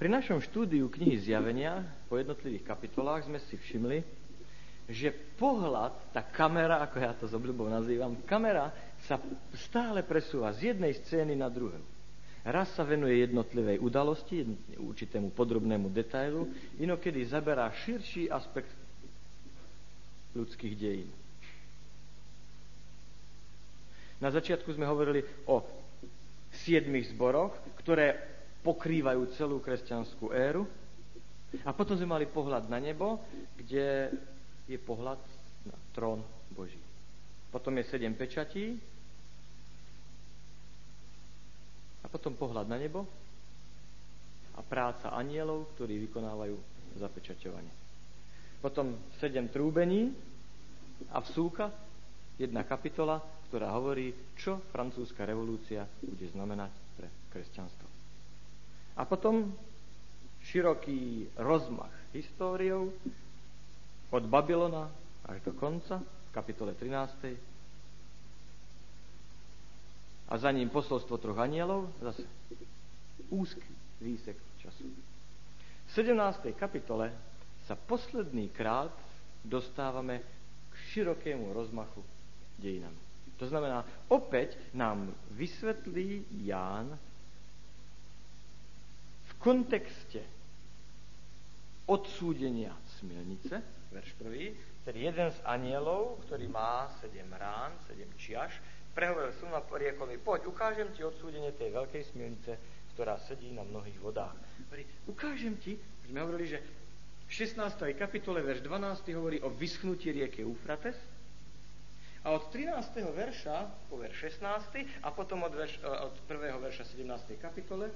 Pri našom štúdiu knihy Zjavenia po jednotlivých kapitolách sme si všimli, že pohľad, tá kamera, ako ja to z obľubou nazývam, kamera sa stále presúva z jednej scény na druhú. Raz sa venuje jednotlivej udalosti, určitému podrobnému detailu, inokedy zaberá širší aspekt ľudských dejín. Na začiatku sme hovorili o siedmých zboroch, ktoré pokrývajú celú kresťanskú éru. A potom sme mali pohľad na nebo, kde je pohľad na trón Boží. Potom je sedem pečatí a potom pohľad na nebo a práca anielov, ktorí vykonávajú zapečaťovanie. Potom sedem trúbení a vsúka, jedna kapitola, ktorá hovorí, čo francúzska revolúcia bude znamenať pre kresťanstvo. A potom široký rozmach históriou od Babylona až do konca, v kapitole 13. A za ním posolstvo troch anielov, zase úzky výsek času. V 17. kapitole sa posledný krát dostávame k širokému rozmachu dejinami. To znamená, opäť nám vysvetlí Ján kontexte odsúdenia smilnice, verš prvý, tedy jeden z anielov, ktorý má sedem rán, sedem čiaž, prehovoril som a riekol mi, poď, ukážem ti odsúdenie tej veľkej smilnice, ktorá sedí na mnohých vodách. Hovorí, ukážem ti, sme hovorili, že v 16. kapitole, verš 12. hovorí o vyschnutí rieky Eufrates, a od 13. verša po verš 16. a potom od, verš, od 1. verša 17. kapitole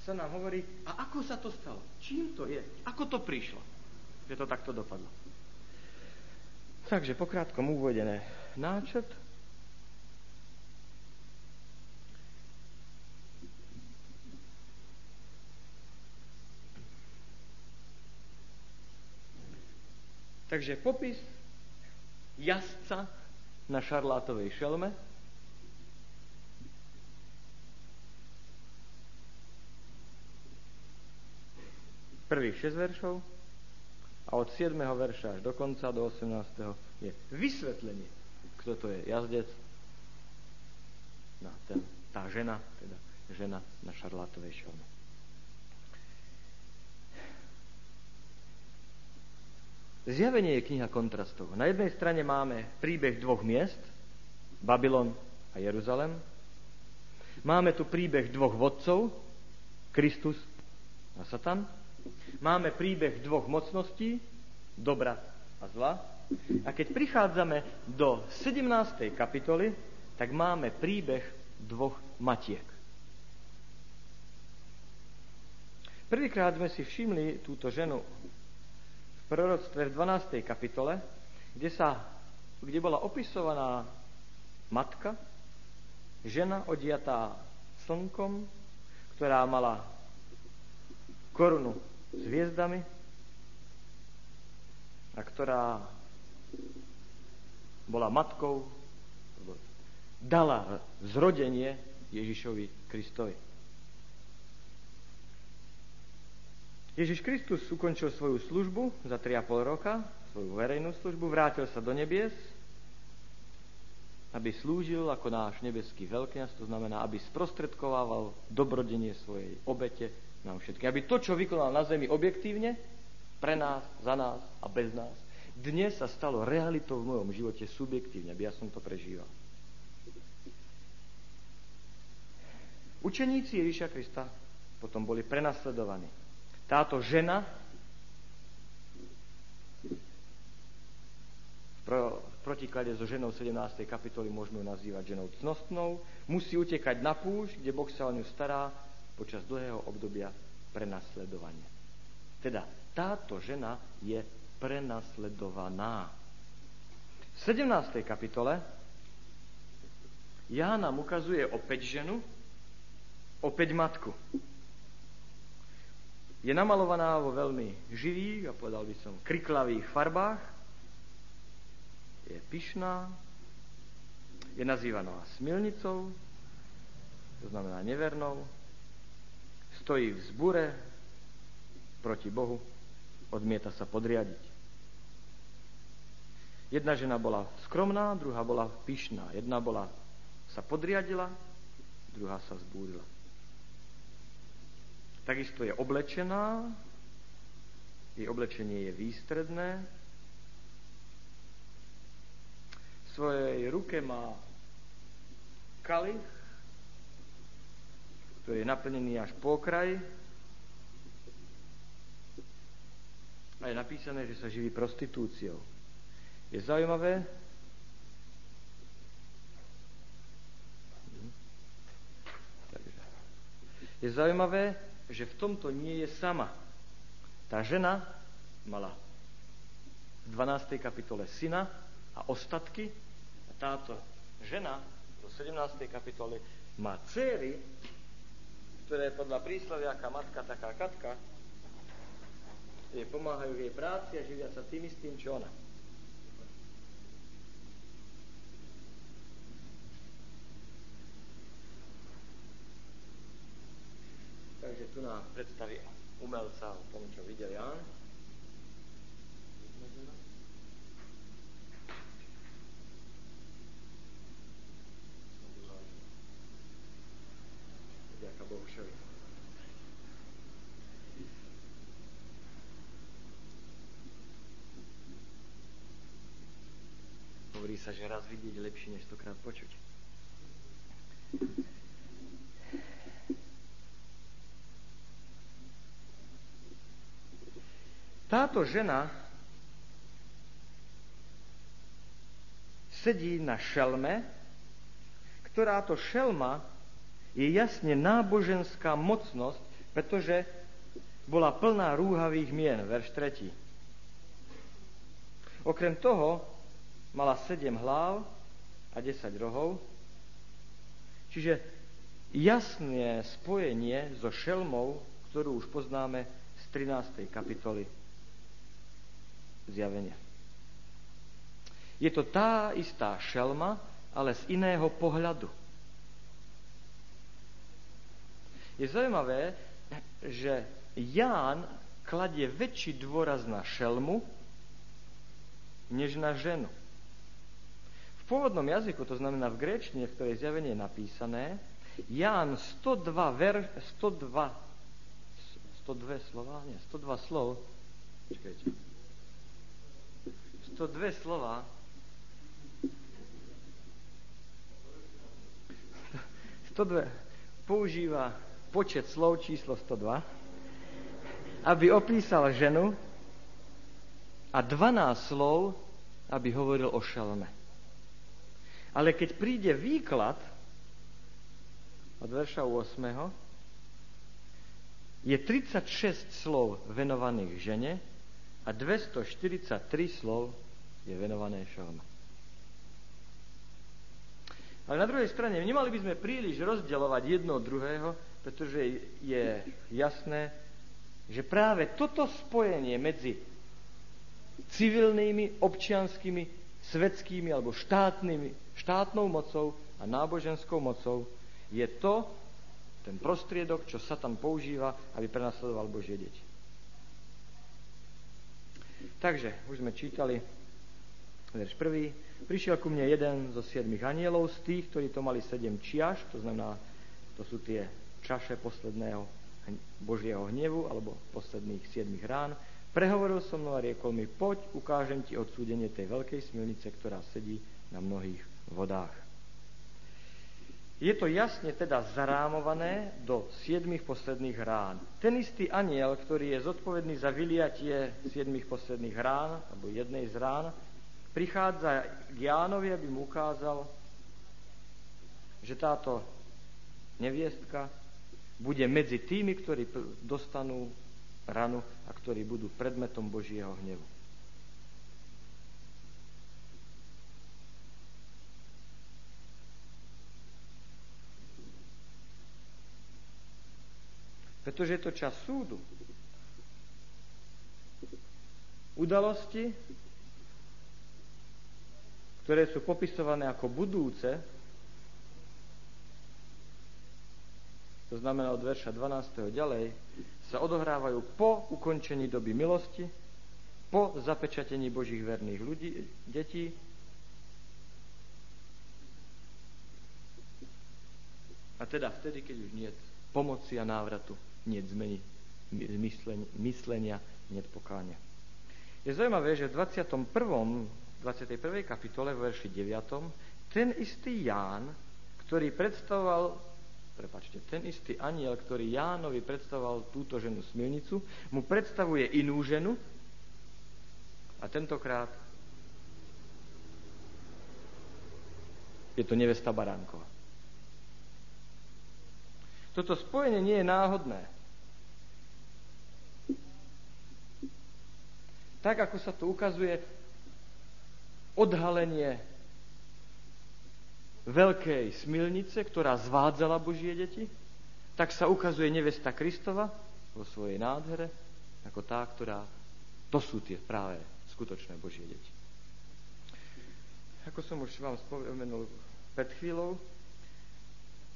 sa nám hovorí, a ako sa to stalo? Čím to je? Ako to prišlo? Že to takto dopadlo. Takže pokrátkom uvedené náčrt. Takže popis jazdca na šarlátovej šelme, prvých 6 veršov a od 7. verša až do konca, do 18. je vysvetlenie, kto to je jazdec, no, ten, tá žena, teda žena na šarlátovej šelme. Zjavenie je kniha kontrastov. Na jednej strane máme príbeh dvoch miest, Babylon a Jeruzalem. Máme tu príbeh dvoch vodcov, Kristus a Satan. Máme príbeh dvoch mocností, dobra a zla. A keď prichádzame do 17. kapitoly, tak máme príbeh dvoch matiek. Prvýkrát sme si všimli túto ženu v proroctve v 12. kapitole, kde, sa, kde bola opisovaná matka, žena odiatá slnkom, ktorá mala korunu s hviezdami a ktorá bola matkou, dala zrodenie Ježišovi Kristovi. Ježiš Kristus ukončil svoju službu za 3,5 roka, svoju verejnú službu, vrátil sa do nebies, aby slúžil ako náš nebeský veľkňaz, to znamená, aby sprostredkovával dobrodenie svojej obete nám všetkým. Aby to, čo vykonal na zemi objektívne, pre nás, za nás a bez nás, dnes sa stalo realitou v mojom živote subjektívne, aby ja som to prežíval. Učeníci Ježíša Krista potom boli prenasledovaní. Táto žena protiklade so ženou 17. kapitoly môžeme ju nazývať ženou cnostnou, musí utekať na púšť, kde Boh sa o ňu stará počas dlhého obdobia prenasledovania. Teda táto žena je prenasledovaná. V 17. kapitole Ján nám ukazuje opäť ženu, opäť matku. Je namalovaná vo veľmi živých a povedal by som kriklavých farbách. Je pyšná, je nazývaná smilnicou, to znamená nevernou, stojí v zbure proti Bohu, odmieta sa podriadiť. Jedna žena bola skromná, druhá bola pyšná. Jedna bola sa podriadila, druhá sa zbúrila. Takisto je oblečená, jej oblečenie je výstredné, v svojej ruke má kalich, ktorý je naplnený až po kraj a je napísané, že sa živí prostitúciou. Je zaujímavé, je zaujímavé, že v tomto nie je sama. Tá žena mala v 12. kapitole syna a ostatky a táto žena do 17. kapitoly má céry, ktoré podľa príslovia aká matka, taká katka, jej pomáhajú v jej práci a živia sa tým istým, čo ona. Takže tu nám predstaví umelca o tom, čo videl Jan. Ďaká Bohušovi. Hovorí sa, že raz vidieť lepšie, než stokrát počuť. Táto žena sedí na šelme, ktorá to šelma je jasne náboženská mocnosť, pretože bola plná rúhavých mien, verš 3. Okrem toho mala sedem hlav a 10 rohov, čiže jasné spojenie so šelmou, ktorú už poznáme z 13. kapitoly zjavenia. Je to tá istá šelma, ale z iného pohľadu. Je zaujímavé, že Ján kladie väčší dôraz na šelmu, než na ženu. V pôvodnom jazyku, to znamená v gréčtine, v ktorej zjavenie je napísané, Ján 102, ver, 102, 102 slova, nie, 102 slov, čakajte, 102 slova, dve, používa počet slov číslo 102, aby opísal ženu a 12 slov, aby hovoril o šelme. Ale keď príde výklad od verša 8, je 36 slov venovaných žene a 243 slov je venované šelme. Ale na druhej strane, nemali by sme príliš rozdeľovať jedno od druhého, pretože je jasné, že práve toto spojenie medzi civilnými, občianskými, svetskými alebo štátnymi, štátnou mocou a náboženskou mocou je to, ten prostriedok, čo Satan používa, aby prenasledoval Božie deti. Takže, už sme čítali verš prvý. Prišiel ku mne jeden zo siedmých anielov, z tých, ktorí to mali sedem čiaž, to znamená, to sú tie čaše posledného Božieho hnevu, alebo posledných siedmých rán. Prehovoril som mnou a riekol mi, poď, ukážem ti odsúdenie tej veľkej smilnice, ktorá sedí na mnohých vodách. Je to jasne teda zarámované do siedmých posledných rán. Ten istý aniel, ktorý je zodpovedný za vyliatie siedmých posledných rán, alebo jednej z rán, prichádza k Jánovi, aby mu ukázal, že táto neviestka bude medzi tými, ktorí dostanú ranu a ktorí budú predmetom Božieho hnevu. Pretože je to čas súdu. Udalosti, ktoré sú popisované ako budúce, to znamená od verša 12. ďalej, sa odohrávajú po ukončení doby milosti, po zapečatení Božích verných ľudí, detí, a teda vtedy, keď už nie pomoci a návratu, nie zmeny myslenia, nie pokáňa. Je zaujímavé, že v 21. 21. kapitole, v verši 9. ten istý Ján, ktorý predstavoval, prepačte, ten istý aniel, ktorý Jánovi predstavoval túto ženu smilnicu, mu predstavuje inú ženu a tentokrát je to nevesta Baránkova. Toto spojenie nie je náhodné. Tak, ako sa tu ukazuje odhalenie veľkej smilnice, ktorá zvádzala Božie deti, tak sa ukazuje nevesta Kristova vo svojej nádhere ako tá, ktorá to sú tie práve skutočné Božie deti. Ako som už vám spomenul pred chvíľou,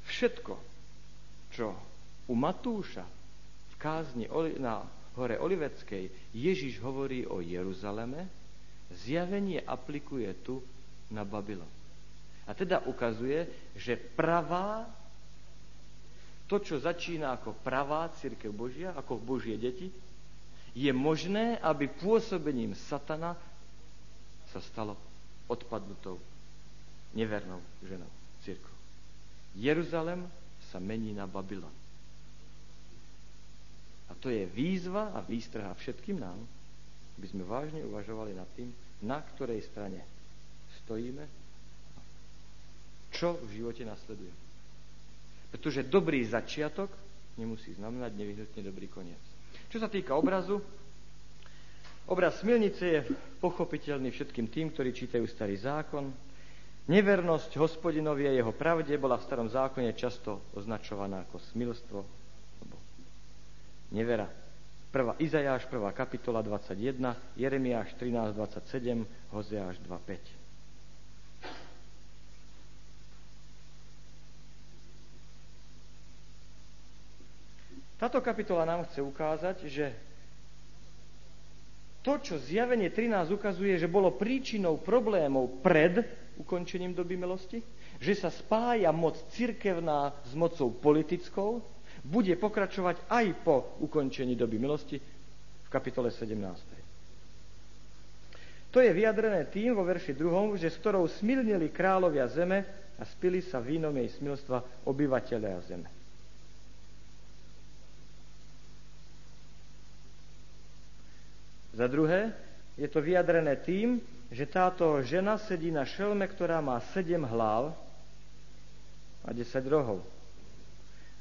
všetko, čo u Matúša v kázni na hore Oliveckej Ježiš hovorí o Jeruzaleme, zjavenie aplikuje tu na Babylon. A teda ukazuje, že pravá, to, čo začína ako pravá církev Božia, ako Božie deti, je možné, aby pôsobením satana sa stalo odpadnutou, nevernou ženou církou. Jeruzalem sa mení na Babylon. A to je výzva a výstraha všetkým nám, aby sme vážne uvažovali nad tým, na ktorej strane stojíme, čo v živote nasleduje. Pretože dobrý začiatok nemusí znamenať nevyhnutne dobrý koniec. Čo sa týka obrazu, obraz smilnice je pochopiteľný všetkým tým, ktorí čítajú starý zákon. Nevernosť hospodinovi a jeho pravde bola v starom zákone často označovaná ako smilstvo, nevera. Prvá, Izajáš, 1. kapitola 21, Jeremiáš 13, 27, Hozeáš 2, 5. Táto kapitola nám chce ukázať, že to, čo zjavenie 13 ukazuje, že bolo príčinou problémov pred ukončením doby milosti, že sa spája moc cirkevná s mocou politickou, bude pokračovať aj po ukončení doby milosti v kapitole 17. To je vyjadrené tým vo verši 2, že s ktorou smilnili kráľovia zeme a spili sa vínom jej smilstva obyvateľia zeme. Za druhé, je to vyjadrené tým, že táto žena sedí na šelme, ktorá má sedem hlav a 10 rohov.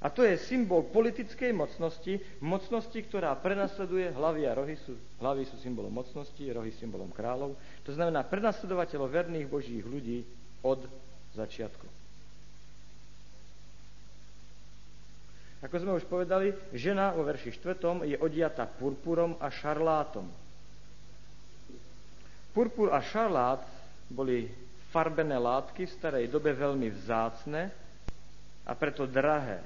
A to je symbol politickej mocnosti, mocnosti, ktorá prenasleduje hlavy a rohy sú, hlavy sú symbolom mocnosti, rohy symbolom kráľov. To znamená prenasledovateľov verných božích ľudí od začiatku. Ako sme už povedali, žena vo verši 4. je odiata purpurom a šarlátom. Purpur a šarlát boli farbené látky v starej dobe veľmi vzácne a preto drahé.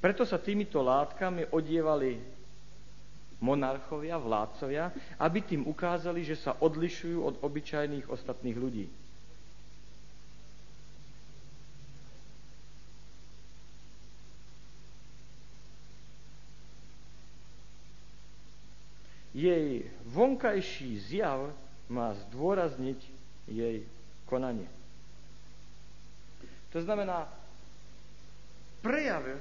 Preto sa týmito látkami odievali monarchovia, vládcovia, aby tým ukázali, že sa odlišujú od obyčajných ostatných ľudí. Jej vonkajší zjav má zdôrazniť jej konanie. To znamená, prejav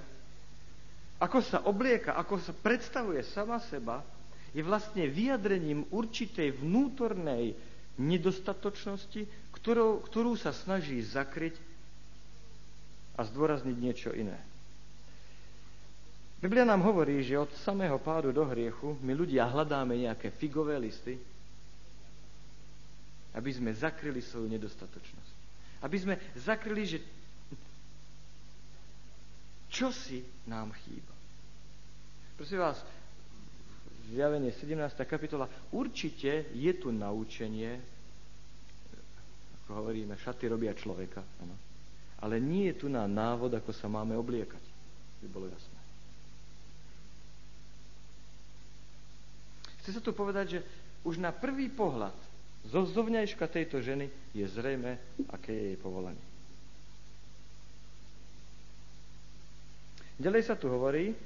ako sa oblieka, ako sa predstavuje sama seba, je vlastne vyjadrením určitej vnútornej nedostatočnosti, ktorou, ktorú sa snaží zakryť a zdôrazniť niečo iné. Biblia nám hovorí, že od samého pádu do hriechu my ľudia hľadáme nejaké figové listy, aby sme zakryli svoju nedostatočnosť. Aby sme zakryli, že čo si nám chýba? Prosím vás, zjavenie 17. kapitola, určite je tu naučenie, ako hovoríme, šaty robia človeka, ano. ale nie je tu na návod, ako sa máme obliekať, by bolo jasné. Chce sa tu povedať, že už na prvý pohľad zo zovňajška tejto ženy je zrejme, aké je jej povolanie. Ďalej sa tu hovorí,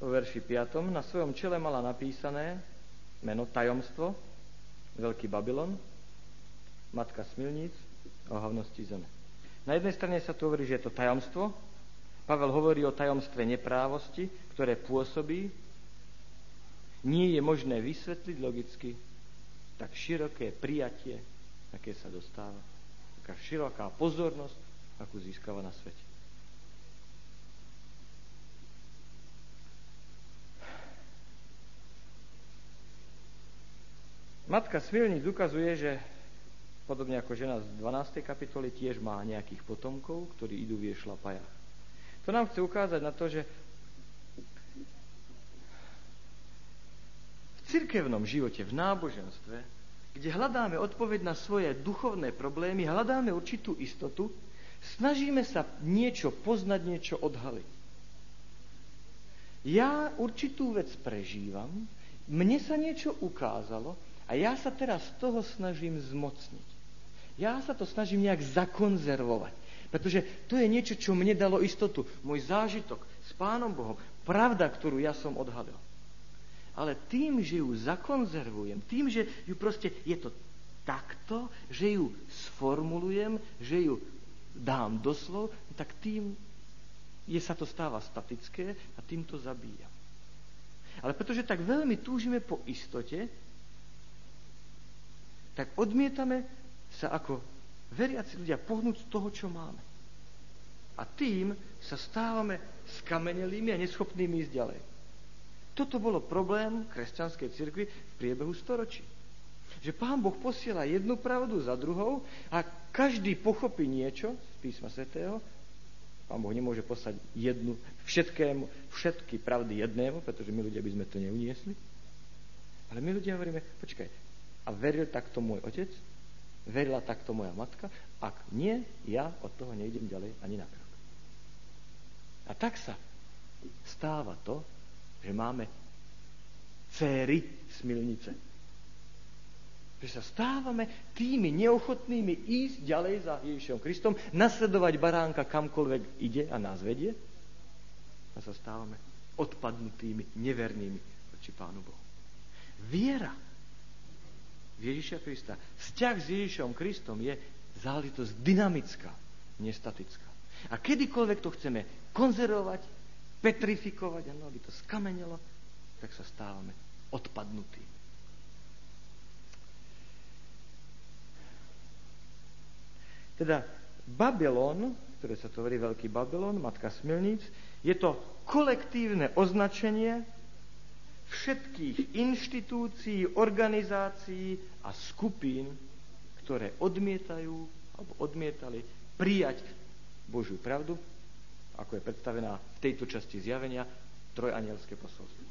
vo verši 5. Na svojom čele mala napísané meno tajomstvo, Veľký Babylon, matka smilníc a ohavnosti zeme. Na jednej strane sa tu hovorí, že je to tajomstvo. Pavel hovorí o tajomstve neprávosti, ktoré pôsobí. Nie je možné vysvetliť logicky tak široké prijatie, aké sa dostáva. Taká široká pozornosť, akú získava na svete. Matka Svilnic ukazuje, že podobne ako žena z 12. kapitoly tiež má nejakých potomkov, ktorí idú v jej šlapajách. To nám chce ukázať na to, že cirkevnom živote, v náboženstve, kde hľadáme odpoveď na svoje duchovné problémy, hľadáme určitú istotu, snažíme sa niečo poznať, niečo odhaliť. Ja určitú vec prežívam, mne sa niečo ukázalo a ja sa teraz toho snažím zmocniť. Ja sa to snažím nejak zakonzervovať. Pretože to je niečo, čo mne dalo istotu. Môj zážitok s Pánom Bohom. Pravda, ktorú ja som odhalil. Ale tým, že ju zakonzervujem, tým, že ju proste je to takto, že ju sformulujem, že ju dám doslov, tak tým je sa to stáva statické a tým to zabíja. Ale pretože tak veľmi túžime po istote, tak odmietame sa ako veriaci ľudia pohnúť z toho, čo máme. A tým sa stávame skamenelými a neschopnými ísť ďalej. Toto bolo problém kresťanskej cirkvi v priebehu storočí. Že Pán Boh posiela jednu pravdu za druhou a každý pochopí niečo z písma svätého. Pán Boh nemôže poslať jednu, všetkému, všetky pravdy jednému, pretože my ľudia by sme to neuniesli. Ale my ľudia hovoríme, počkaj, a veril takto môj otec? Verila takto moja matka? Ak nie, ja od toho nejdem ďalej ani na krok. A tak sa stáva to, že máme céry smilnice. Že sa stávame tými neochotnými ísť ďalej za Ježišom Kristom, nasledovať baránka kamkoľvek ide a nás vedie. A sa stávame odpadnutými, nevernými voči Pánu Bohu. Viera Ježiša Krista. Vzťah s Ježišom Kristom je záležitosť dynamická, nestatická. A kedykoľvek to chceme konzervovať, petrifikovať, ano, aby to skamenelo, tak sa stávame odpadnutí. Teda Babylon, ktoré sa to hovorí Veľký Babylon, Matka Smilníc, je to kolektívne označenie všetkých inštitúcií, organizácií a skupín, ktoré odmietajú alebo odmietali prijať Božiu pravdu, ako je predstavená v tejto časti zjavenia, trojanielské posolstvo.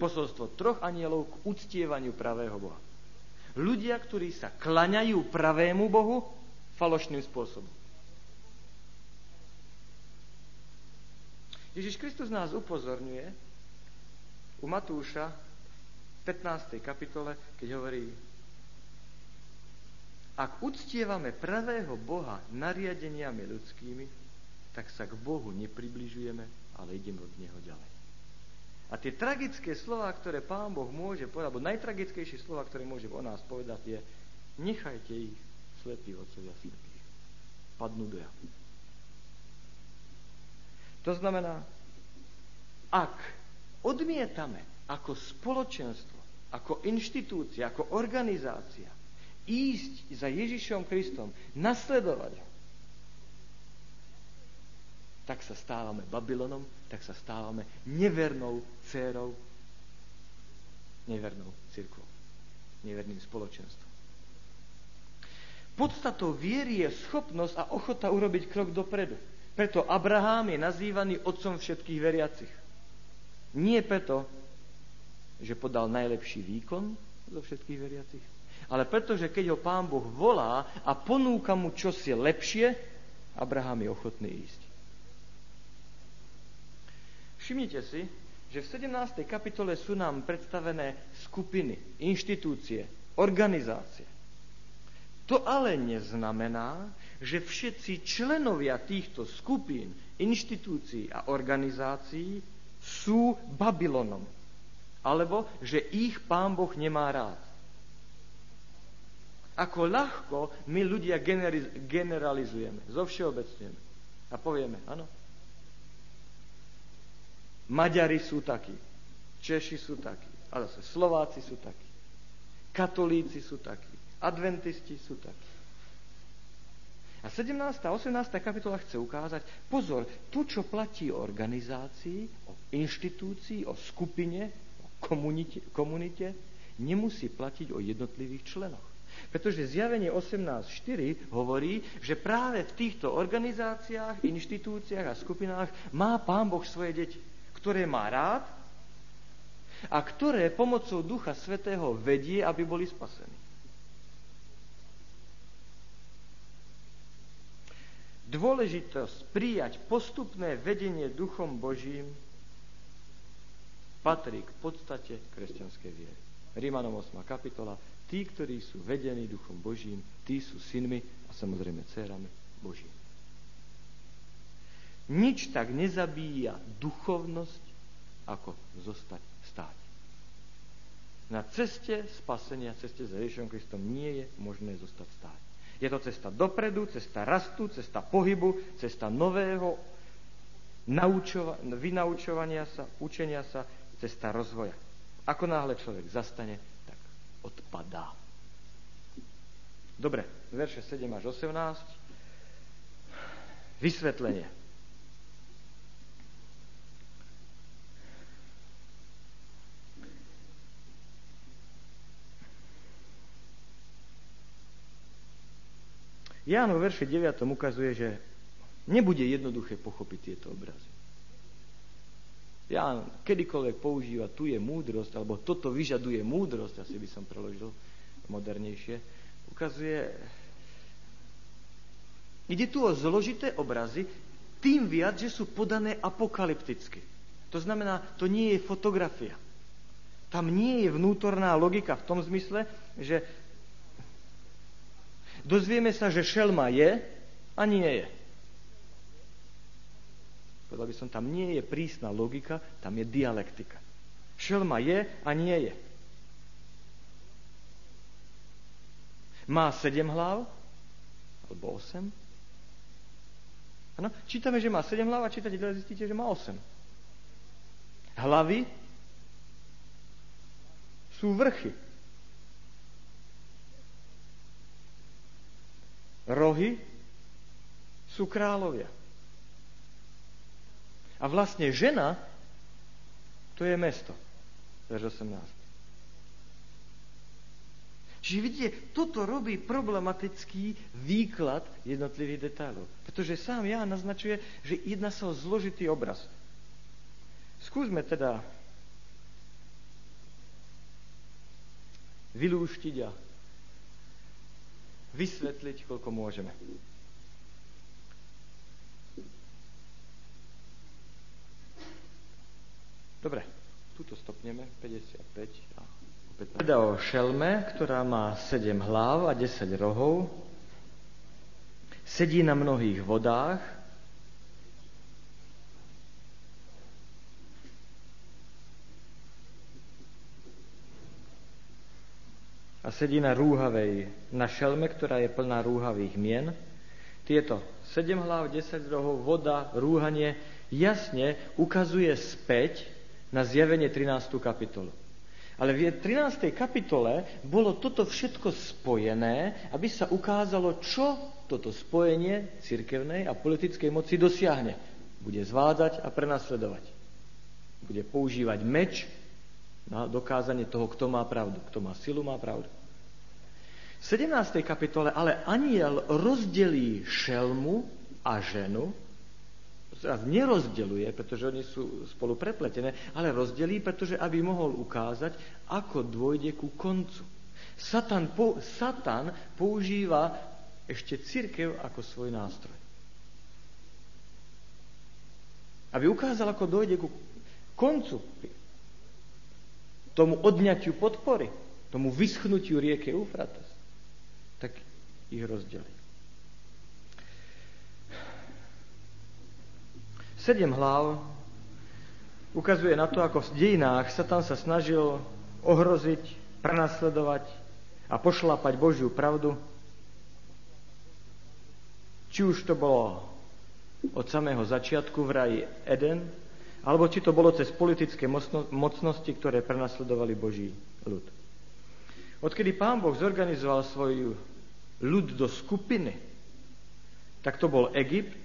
Posolstvo troch anielov k uctievaniu pravého Boha. Ľudia, ktorí sa klaňajú pravému Bohu falošným spôsobom. Ježiš Kristus nás upozorňuje, u Matúša v 15. kapitole, keď hovorí, ak uctievame pravého Boha nariadeniami ľudskými, tak sa k Bohu nepribližujeme, ale ideme od Neho ďalej. A tie tragické slova, ktoré Pán Boh môže povedať, alebo najtragickejšie slova, ktoré môže o nás povedať, je nechajte ich, slepí otcovia slepých. Padnú do javu. To znamená, ak odmietame ako spoločenstvo, ako inštitúcia, ako organizácia ísť za Ježišom Kristom, nasledovať ho, tak sa stávame Babylonom, tak sa stávame nevernou dcérou, nevernou cirkvou, neverným spoločenstvom. Podstatou viery je schopnosť a ochota urobiť krok dopredu. Preto Abraham je nazývaný otcom všetkých veriacich. Nie preto, že podal najlepší výkon zo všetkých veriacich, ale preto, že keď ho pán Boh volá a ponúka mu čosi lepšie, Abraham je ochotný ísť. Všimnite si, že v 17. kapitole sú nám predstavené skupiny, inštitúcie, organizácie. To ale neznamená, že všetci členovia týchto skupín, inštitúcií a organizácií sú Babylonom. Alebo že ich pán Boh nemá rád. Ako ľahko my ľudia generalizujeme, zovšeobecňujeme a povieme, áno, Maďari sú takí, Češi sú takí, ale zase Slováci sú takí, katolíci sú takí, adventisti sú takí. A 17. a 18. kapitola chce ukázať, pozor, tu, čo platí o organizácii, o inštitúcii, o skupine, o komunite, komunite nemusí platiť o jednotlivých členoch. Pretože zjavenie 18.4 hovorí, že práve v týchto organizáciách, inštitúciách a skupinách má Pán Boh svoje deti ktoré má rád a ktoré pomocou Ducha Svetého vedie, aby boli spasení. Dôležitosť prijať postupné vedenie Duchom Božím patrí k podstate kresťanskej viery. Rímanom 8. kapitola. Tí, ktorí sú vedení Duchom Božím, tí sú synmi a samozrejme dcerami Božími. Nič tak nezabíja duchovnosť, ako zostať stáť. Na ceste spasenia, ceste za Ježišom Kristom nie je možné zostať stáť. Je to cesta dopredu, cesta rastu, cesta pohybu, cesta nového naučova- vynaučovania sa, učenia sa, cesta rozvoja. Ako náhle človek zastane, tak odpadá. Dobre, verše 7 až 18. Vysvetlenie. Ján vo verše 9 ukazuje, že nebude jednoduché pochopiť tieto obrazy. Ján kedykoľvek používa tu je múdrosť, alebo toto vyžaduje múdrosť, asi by som preložil modernejšie, ukazuje, ide tu o zložité obrazy, tým viac, že sú podané apokalypticky. To znamená, to nie je fotografia. Tam nie je vnútorná logika v tom zmysle, že Dozvieme sa, že šelma je a nie je. Povedal by som, tam nie je prísna logika, tam je dialektika. Šelma je a nie je. Má sedem hlav? Alebo osem? Ano, čítame, že má sedem hlav a čítate, zistíte, že má osem. Hlavy sú vrchy. Rohy sú kráľovia. A vlastne žena to je mesto. Verš 18. Čiže vidíte, toto robí problematický výklad jednotlivých detailov. Pretože sám ja naznačuje, že jedná sa o zložitý obraz. Skúsme teda vylúštiť a vysvetliť, koľko môžeme. Dobre, tuto stopneme, 55 a opäť. Teda o šelme, ktorá má 7 hlav a 10 rohov, sedí na mnohých vodách, sedí na rúhavej, na šelme, ktorá je plná rúhavých mien. Tieto sedem hlav, 10 rohov, voda, rúhanie jasne ukazuje späť na zjavenie 13. kapitolu. Ale v 13. kapitole bolo toto všetko spojené, aby sa ukázalo, čo toto spojenie cirkevnej a politickej moci dosiahne. Bude zvádzať a prenasledovať. Bude používať meč na dokázanie toho, kto má pravdu. Kto má silu, má pravdu. V 17. kapitole ale aniel rozdelí šelmu a ženu, teraz nerozdeluje, pretože oni sú spolu prepletené, ale rozdelí, pretože aby mohol ukázať, ako dôjde ku koncu. Satan, po, Satan používa ešte církev ako svoj nástroj. Aby ukázal, ako dojde ku koncu, tomu odňatiu podpory, tomu vyschnutiu rieke Eufrates, tak ich rozdelí. Sedem hlav ukazuje na to, ako v dejinách Satan sa snažil ohroziť, prenasledovať a pošlapať Božiu pravdu. Či už to bolo od samého začiatku v raji Eden, alebo či to bolo cez politické mocnosti, ktoré prenasledovali Boží ľud. Odkedy pán Boh zorganizoval svoj ľud do skupiny, tak to bol Egypt,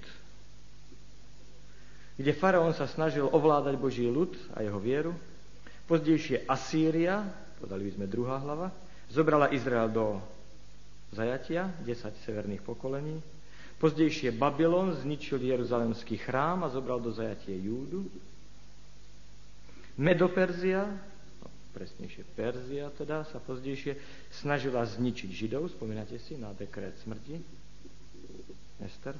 kde faraón sa snažil ovládať Boží ľud a jeho vieru. Pozdejšie Asýria, podali by sme druhá hlava, zobrala Izrael do zajatia, 10 severných pokolení. Pozdejšie Babylon zničil Jeruzalemský chrám a zobral do zajatie Júdu. Medoperzia, presnejšie Perzia teda, sa pozdejšie snažila zničiť Židov, spomínate si na dekret smrti, Ester.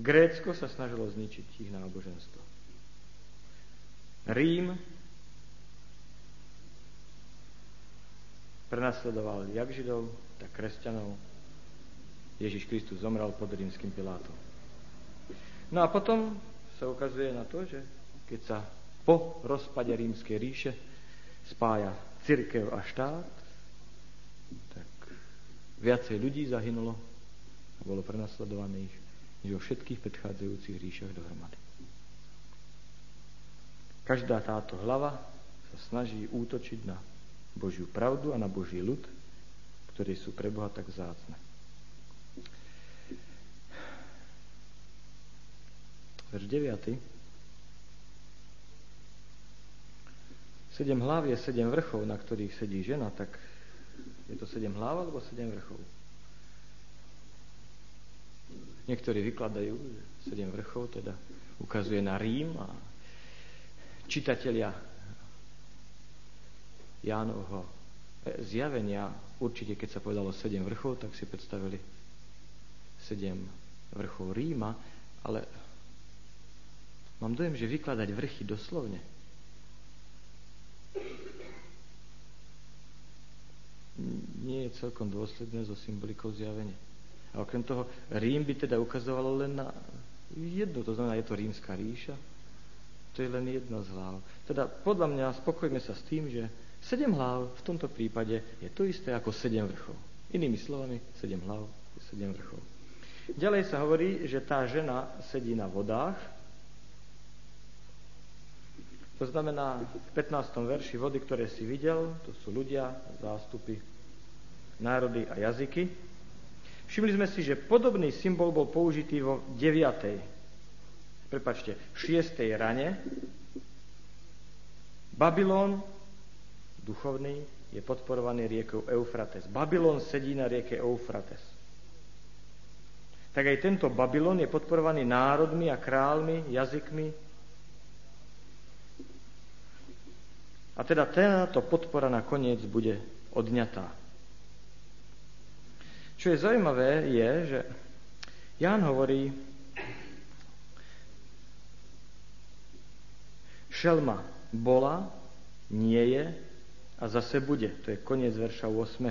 Grécko sa snažilo zničiť ich náboženstvo. Rím prenasledoval jak Židov, tak kresťanov. Ježiš Kristus zomrel pod rímským Pilátom. No a potom sa ukazuje na to, že keď sa po rozpade rímskej ríše spája cirkev a štát, tak viacej ľudí zahynulo a bolo prenasledovaných než vo všetkých predchádzajúcich ríšach dohromady. Každá táto hlava sa snaží útočiť na Božiu pravdu a na Boží ľud, ktorí sú pre Boha tak vzácne. Verš 9. Sedem hlav je sedem vrchov, na ktorých sedí žena, tak je to sedem hlav alebo sedem vrchov? Niektorí vykladajú, sedem vrchov teda ukazuje na Rím a čitatelia Jánovho zjavenia, určite keď sa povedalo sedem vrchov, tak si predstavili sedem vrchov Ríma, ale mám dojem, že vykladať vrchy doslovne nie je celkom dôsledné so symbolikou zjavenia. A okrem toho, Rím by teda ukazovalo len na jedno, to znamená, je to rímska ríša, to je len jedna z hlav. Teda podľa mňa spokojme sa s tým, že sedem hlav v tomto prípade je to isté ako sedem vrchov. Inými slovami, sedem hlav je sedem vrchov. Ďalej sa hovorí, že tá žena sedí na vodách. To znamená, v 15. verši vody, ktoré si videl, to sú ľudia, zástupy, národy a jazyky. Všimli sme si, že podobný symbol bol použitý vo 9. prepačte, 6. rane. Babylon, duchovný, je podporovaný riekou Eufrates. Babylon sedí na rieke Eufrates. Tak aj tento Babylon je podporovaný národmi a kráľmi, jazykmi. A teda táto podpora nakoniec bude odňatá. Čo je zaujímavé, je, že Ján hovorí, šelma bola, nie je a zase bude. To je koniec verša 8.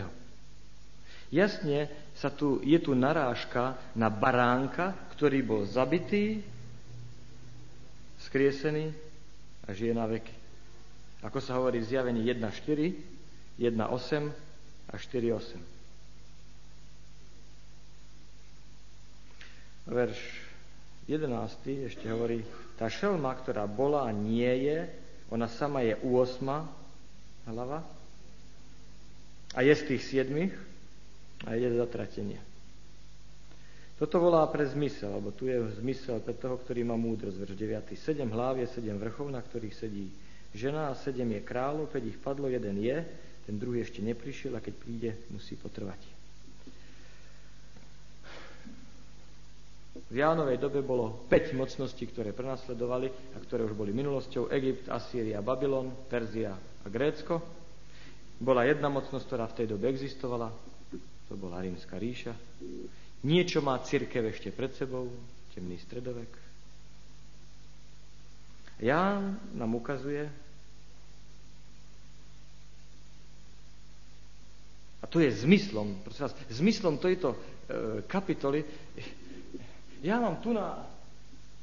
Jasne sa tu, je tu narážka na baránka, ktorý bol zabitý, skriesený a žije na veky. Ako sa hovorí v zjavení 1.4, 1.8 a 4.8. verš 11. ešte hovorí, tá šelma, ktorá bola a nie je, ona sama je u osma hlava a je z tých siedmých a je zatratenie. Toto volá pre zmysel, lebo tu je zmysel pre toho, ktorý má múdrosť. Verš 9. Sedem hlav je sedem vrchov, na ktorých sedí žena a sedem je kráľov, keď ich padlo, jeden je, ten druhý ešte neprišiel a keď príde, musí potrvať. V Jánovej dobe bolo 5 mocností, ktoré prenasledovali a ktoré už boli minulosťou. Egypt, Asýria, Babylon, Perzia a Grécko. Bola jedna mocnosť, ktorá v tej dobe existovala. To bola rímska ríša. Niečo má církev ešte pred sebou, temný stredovek. Ján nám ukazuje, a to je zmyslom, prosím vás, zmyslom tejto e, kapitoly, ja mám tu na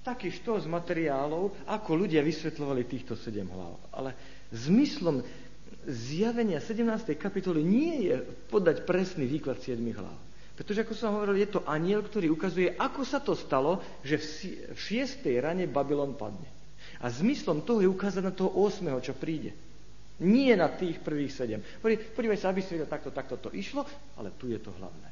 taký štos materiálov, ako ľudia vysvetľovali týchto sedem hlav. Ale zmyslom zjavenia 17. kapitoly nie je podať presný výklad 7 hlav. Pretože, ako som hovoril, je to aniel, ktorý ukazuje, ako sa to stalo, že v 6. rane Babylon padne. A zmyslom toho je ukázať na toho 8., čo príde. Nie na tých prvých sedem. Podívaj sa, aby si vedel, takto, takto to išlo, ale tu je to hlavné.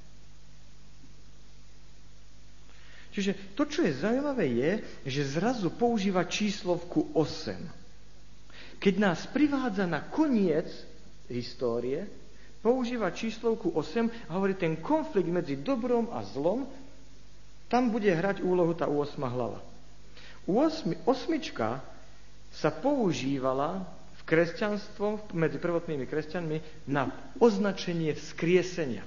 Čiže to, čo je zaujímavé, je, že zrazu používa číslovku 8. Keď nás privádza na koniec histórie, používa číslovku 8 a hovorí, ten konflikt medzi dobrom a zlom, tam bude hrať úlohu tá 8 hlava. Osmička sa používala v kresťanstvom, medzi prvotnými kresťanmi, na označenie vzkriesenia.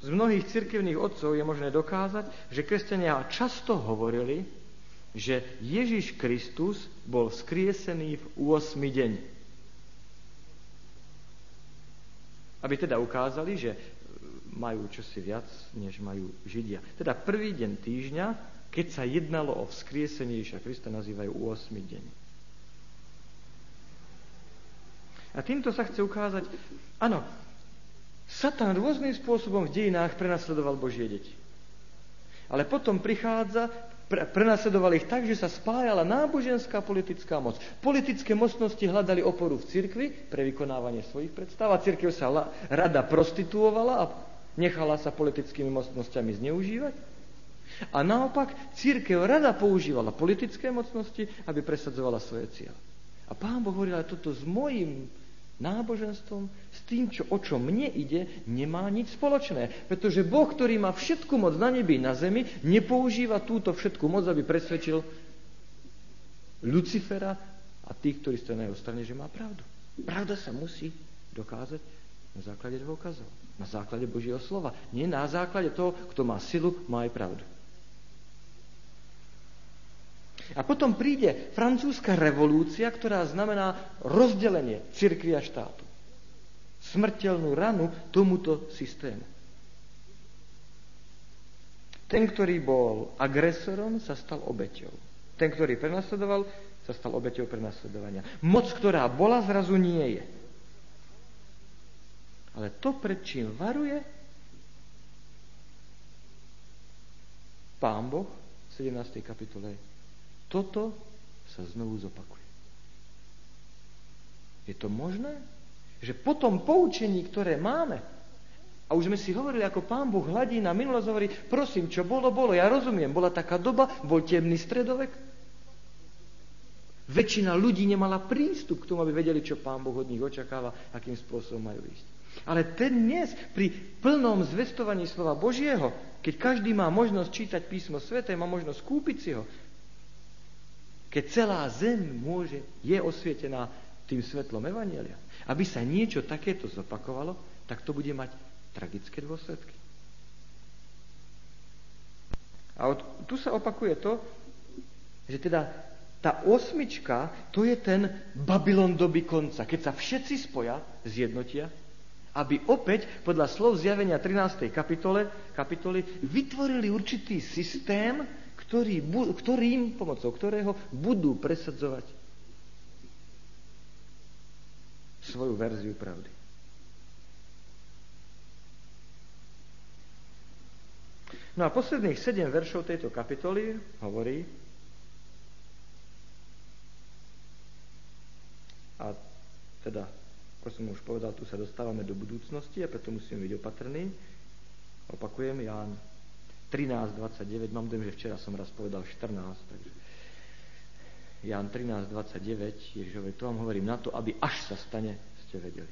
Z mnohých cirkevných otcov je možné dokázať, že kresťania často hovorili, že Ježiš Kristus bol vzkriesený v 8. deň. Aby teda ukázali, že majú čosi viac, než majú Židia. Teda prvý deň týždňa keď sa jednalo o vzkriesenie Ježiša Krista, nazývajú 8. deň. A týmto sa chce ukázať, áno, Satan rôznym spôsobom v dejinách prenasledoval Božie deti. Ale potom prichádza, pre, prenasledoval ich tak, že sa spájala náboženská politická moc. Politické mocnosti hľadali oporu v cirkvi pre vykonávanie svojich predstav a cirkev sa rada prostituovala a nechala sa politickými mocnosťami zneužívať. A naopak, církev rada používala politické mocnosti, aby presadzovala svoje cieľ. A pán Boh hovoril, ale toto s mojim náboženstvom, s tým, čo, o čo mne ide, nemá nič spoločné. Pretože Boh, ktorý má všetku moc na nebi na zemi, nepoužíva túto všetku moc, aby presvedčil Lucifera a tých, ktorí stojí na jeho strane, že má pravdu. Pravda sa musí dokázať na základe dôkazov, na základe Božieho slova. Nie na základe toho, kto má silu, má aj pravdu. A potom príde francúzska revolúcia, ktorá znamená rozdelenie cirkvi a štátu. Smrteľnú ranu tomuto systému. Ten, ktorý bol agresorom, sa stal obeťou. Ten, ktorý prenasledoval, sa stal obeťou prenasledovania. Moc, ktorá bola, zrazu nie je. Ale to, pred čím varuje Pán Boh v 17. kapitole toto sa znovu zopakuje. Je to možné? Že po tom poučení, ktoré máme, a už sme si hovorili, ako pán Boh hladí na minulosť, hovorí, prosím, čo bolo, bolo. Ja rozumiem, bola taká doba, bol temný stredovek. Väčšina ľudí nemala prístup k tomu, aby vedeli, čo pán Boh od nich očakáva, akým spôsobom majú ísť. Ale ten dnes, pri plnom zvestovaní slova Božieho, keď každý má možnosť čítať písmo sveté, má možnosť kúpiť si ho, keď celá zem môže, je osvietená tým svetlom Evanielia. Aby sa niečo takéto zopakovalo, tak to bude mať tragické dôsledky. A od, tu sa opakuje to, že teda tá osmička, to je ten Babylon doby konca, keď sa všetci spoja, zjednotia, aby opäť podľa slov zjavenia 13. kapitole, kapitoly vytvorili určitý systém, ktorý, ktorým, pomocou ktorého budú presadzovať svoju verziu pravdy. No a posledných sedem veršov tejto kapitoly hovorí, a teda, ako som už povedal, tu sa dostávame do budúcnosti a preto musíme byť opatrní. Opakujem, Ján 13, 29, mám dojem, že včera som raz povedal 14, takže Jan 13, 29, Ježišovi, to vám hovorím na to, aby až sa stane, ste vedeli.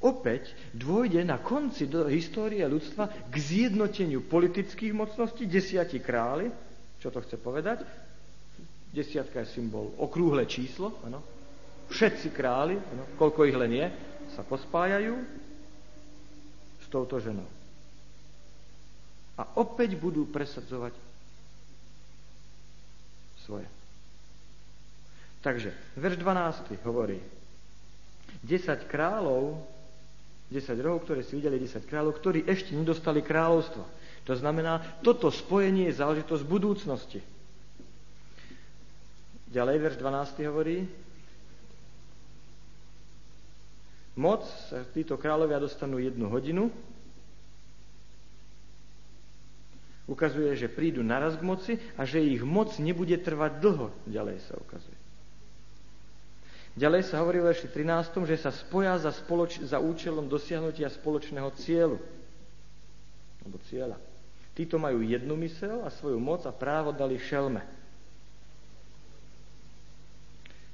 Opäť dôjde na konci do histórie ľudstva k zjednoteniu politických mocností, desiatí králi, čo to chce povedať? Desiatka je symbol, okrúhle číslo, ano. Všetci králi, ano, koľko ich len je, sa pospájajú touto ženou. A opäť budú presadzovať svoje. Takže, verš 12 hovorí, 10 kráľov, 10 rohov, ktoré si videli, 10 kráľov, ktorí ešte nedostali kráľovstvo. To znamená, toto spojenie je záležitosť budúcnosti. Ďalej, verš 12 hovorí, moc, títo kráľovia dostanú jednu hodinu, ukazuje, že prídu naraz k moci a že ich moc nebude trvať dlho, ďalej sa ukazuje. Ďalej sa hovorí v verši 13, že sa spoja za, spoloč- za účelom dosiahnutia spoločného cieľu. Alebo cieľa. Títo majú jednu mysel a svoju moc a právo dali šelme.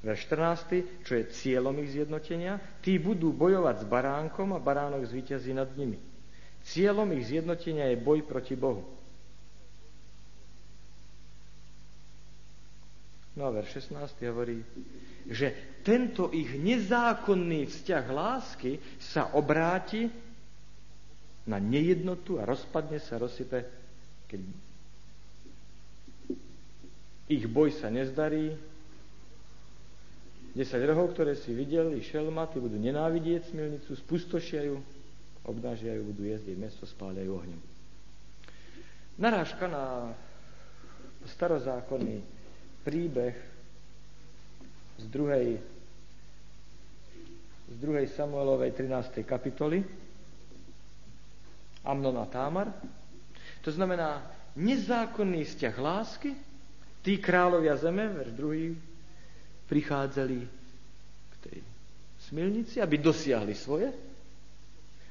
Verš 14, čo je cieľom ich zjednotenia, tí budú bojovať s baránkom a baránok zvíťazí nad nimi. Cieľom ich zjednotenia je boj proti Bohu. No a verš 16 hovorí, že tento ich nezákonný vzťah lásky sa obráti na nejednotu a rozpadne sa, rozsype, keď ich boj sa nezdarí. 10 rohov, ktoré si videli, šelma, tí budú nenávidieť smilnicu, spustošia ju, obnažiajú, budú jesť mesto, spáľajú ohňom. Narážka na starozákonný príbeh z druhej, z druhej Samuelovej 13. kapitoly Amnon a Támar. To znamená nezákonný vzťah lásky. Tí kráľovia zeme, verš druhý, prichádzali k tej smilnici, aby dosiahli svoje.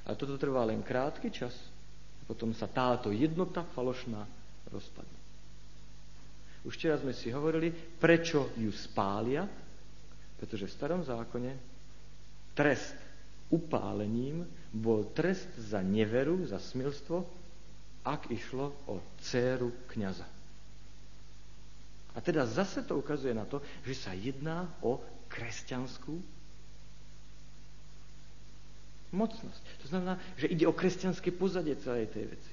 A toto trvá len krátky čas. Potom sa táto jednota falošná rozpadne. Už včera sme si hovorili, prečo ju spália, pretože v starom zákone trest upálením bol trest za neveru, za smilstvo, ak išlo o dceru kniaza. A teda zase to ukazuje na to, že sa jedná o kresťanskú mocnosť. To znamená, že ide o kresťanské pozadie celej tej veci.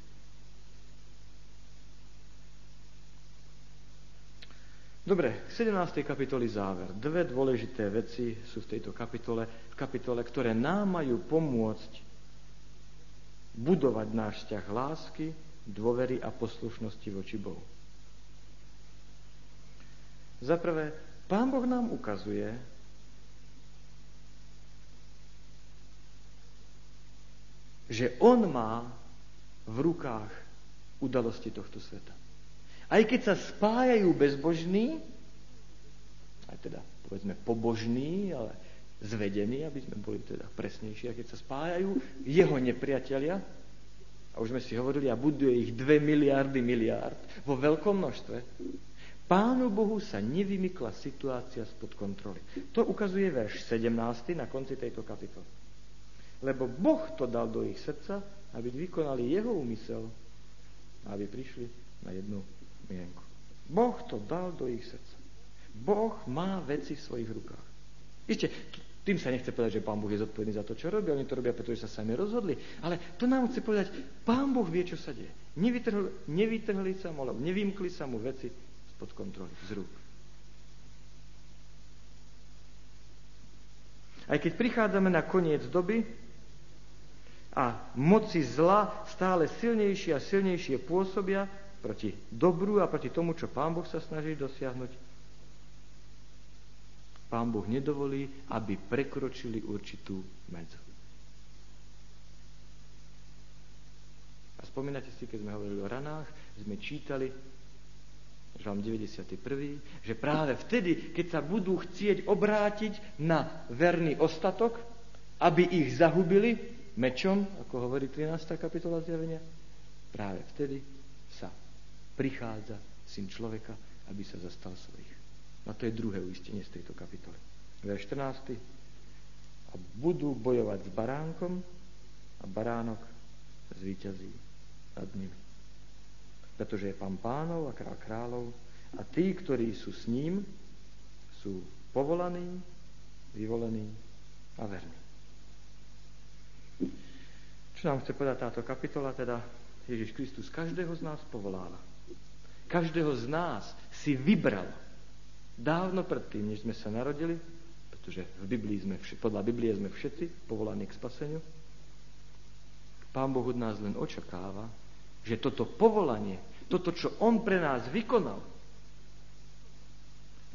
Dobre, 17. kapitoly záver. Dve dôležité veci sú v tejto kapitole, v kapitole, ktoré nám majú pomôcť budovať náš vzťah lásky, dôvery a poslušnosti voči Bohu. Za prvé, Pán Boh nám ukazuje, že On má v rukách udalosti tohto sveta. Aj keď sa spájajú bezbožní, aj teda povedzme pobožní, ale zvedení, aby sme boli teda presnejší, a keď sa spájajú jeho nepriatelia, a už sme si hovorili, a buduje ich dve miliardy miliard vo veľkom množstve, Pánu Bohu sa nevymykla situácia spod kontroly. To ukazuje verš 17 na konci tejto kapitoly. Lebo Boh to dal do ich srdca, aby vykonali jeho úmysel, aby prišli na jednu mienku. Boh to dal do ich srdca. Boh má veci v svojich rukách. Ešte, tým sa nechce povedať, že Pán Boh je zodpovedný za to, čo robí. Oni to robia, pretože sa sami rozhodli. Ale to nám chce povedať, Pán Boh vie, čo sa deje. Nevytrhli, nevytrhli sa mu, nevymkli sa mu veci spod kontroly, z rúk. Aj keď prichádzame na koniec doby a moci zla stále silnejšie a silnejšie pôsobia, proti dobru a proti tomu, čo Pán Boh sa snaží dosiahnuť, Pán Boh nedovolí, aby prekročili určitú medzu. A spomínate si, keď sme hovorili o ranách, sme čítali, žalm 91., že práve vtedy, keď sa budú chcieť obrátiť na verný ostatok, aby ich zahubili mečom, ako hovorí 13. kapitola zjavenia, práve vtedy sa prichádza syn človeka, aby sa zastal svojich. A to je druhé uistenie z tejto kapitoly. Verš 14. A budú bojovať s baránkom a baránok zvíťazí nad nimi. Pretože je pán pánov a král kráľov a tí, ktorí sú s ním, sú povolaní, vyvolení a verní. Čo nám chce povedať táto kapitola? Teda Ježiš Kristus každého z nás povoláva. Každého z nás si vybral dávno predtým, než sme sa narodili, pretože v Biblii sme, podľa Biblie sme všetci povolaní k spaseniu. Pán Boh od nás len očakáva, že toto povolanie, toto, čo On pre nás vykonal,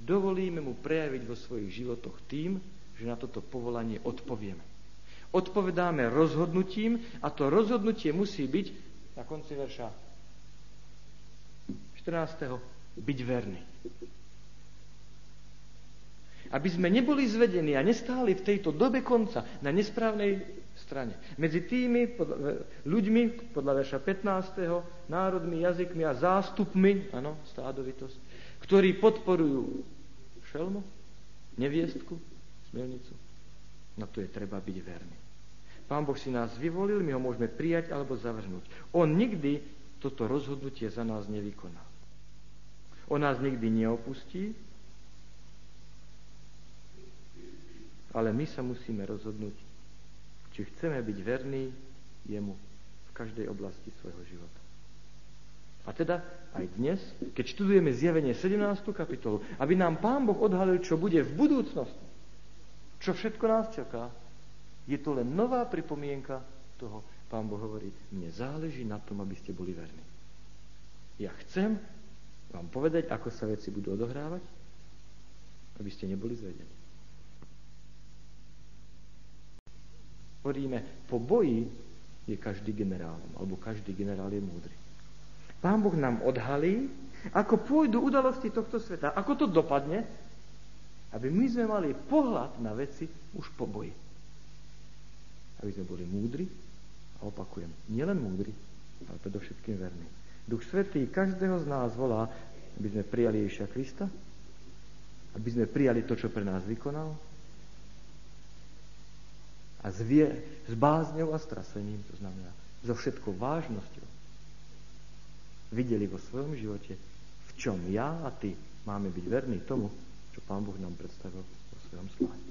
dovolíme Mu prejaviť vo svojich životoch tým, že na toto povolanie odpovieme. Odpovedáme rozhodnutím a to rozhodnutie musí byť na konci verša 14. byť verný. Aby sme neboli zvedení a nestáli v tejto dobe konca na nesprávnej strane. Medzi tými podľa, ľuďmi, podľa verša 15. národmi, jazykmi a zástupmi, áno, stádovitosť, ktorí podporujú šelmu, neviestku, smelnicu. No to je treba byť verný. Pán Boh si nás vyvolil, my ho môžeme prijať alebo zavrhnúť. On nikdy toto rozhodnutie za nás nevykoná. On nás nikdy neopustí, ale my sa musíme rozhodnúť, či chceme byť verní jemu v každej oblasti svojho života. A teda aj dnes, keď študujeme zjavenie 17. kapitolu, aby nám Pán Boh odhalil, čo bude v budúcnosti, čo všetko nás čaká, je to len nová pripomienka toho. Pán Boh hovorí, mne záleží na tom, aby ste boli verní. Ja chcem vám povedať, ako sa veci budú odohrávať, aby ste neboli zvedení. Hovoríme, po boji je každý generálom, alebo každý generál je múdry. Pán Boh nám odhalí, ako pôjdu udalosti tohto sveta, ako to dopadne, aby my sme mali pohľad na veci už po boji aby sme boli múdri a opakujem, nielen múdri, ale predovšetkým verní. Duch Svetý každého z nás volá, aby sme prijali Ježiša Krista, aby sme prijali to, čo pre nás vykonal a s, vie, s bázňou a strasením, to znamená so všetkou vážnosťou, videli vo svojom živote, v čom ja a ty máme byť verní tomu, čo Pán Boh nám predstavil vo svojom sláve.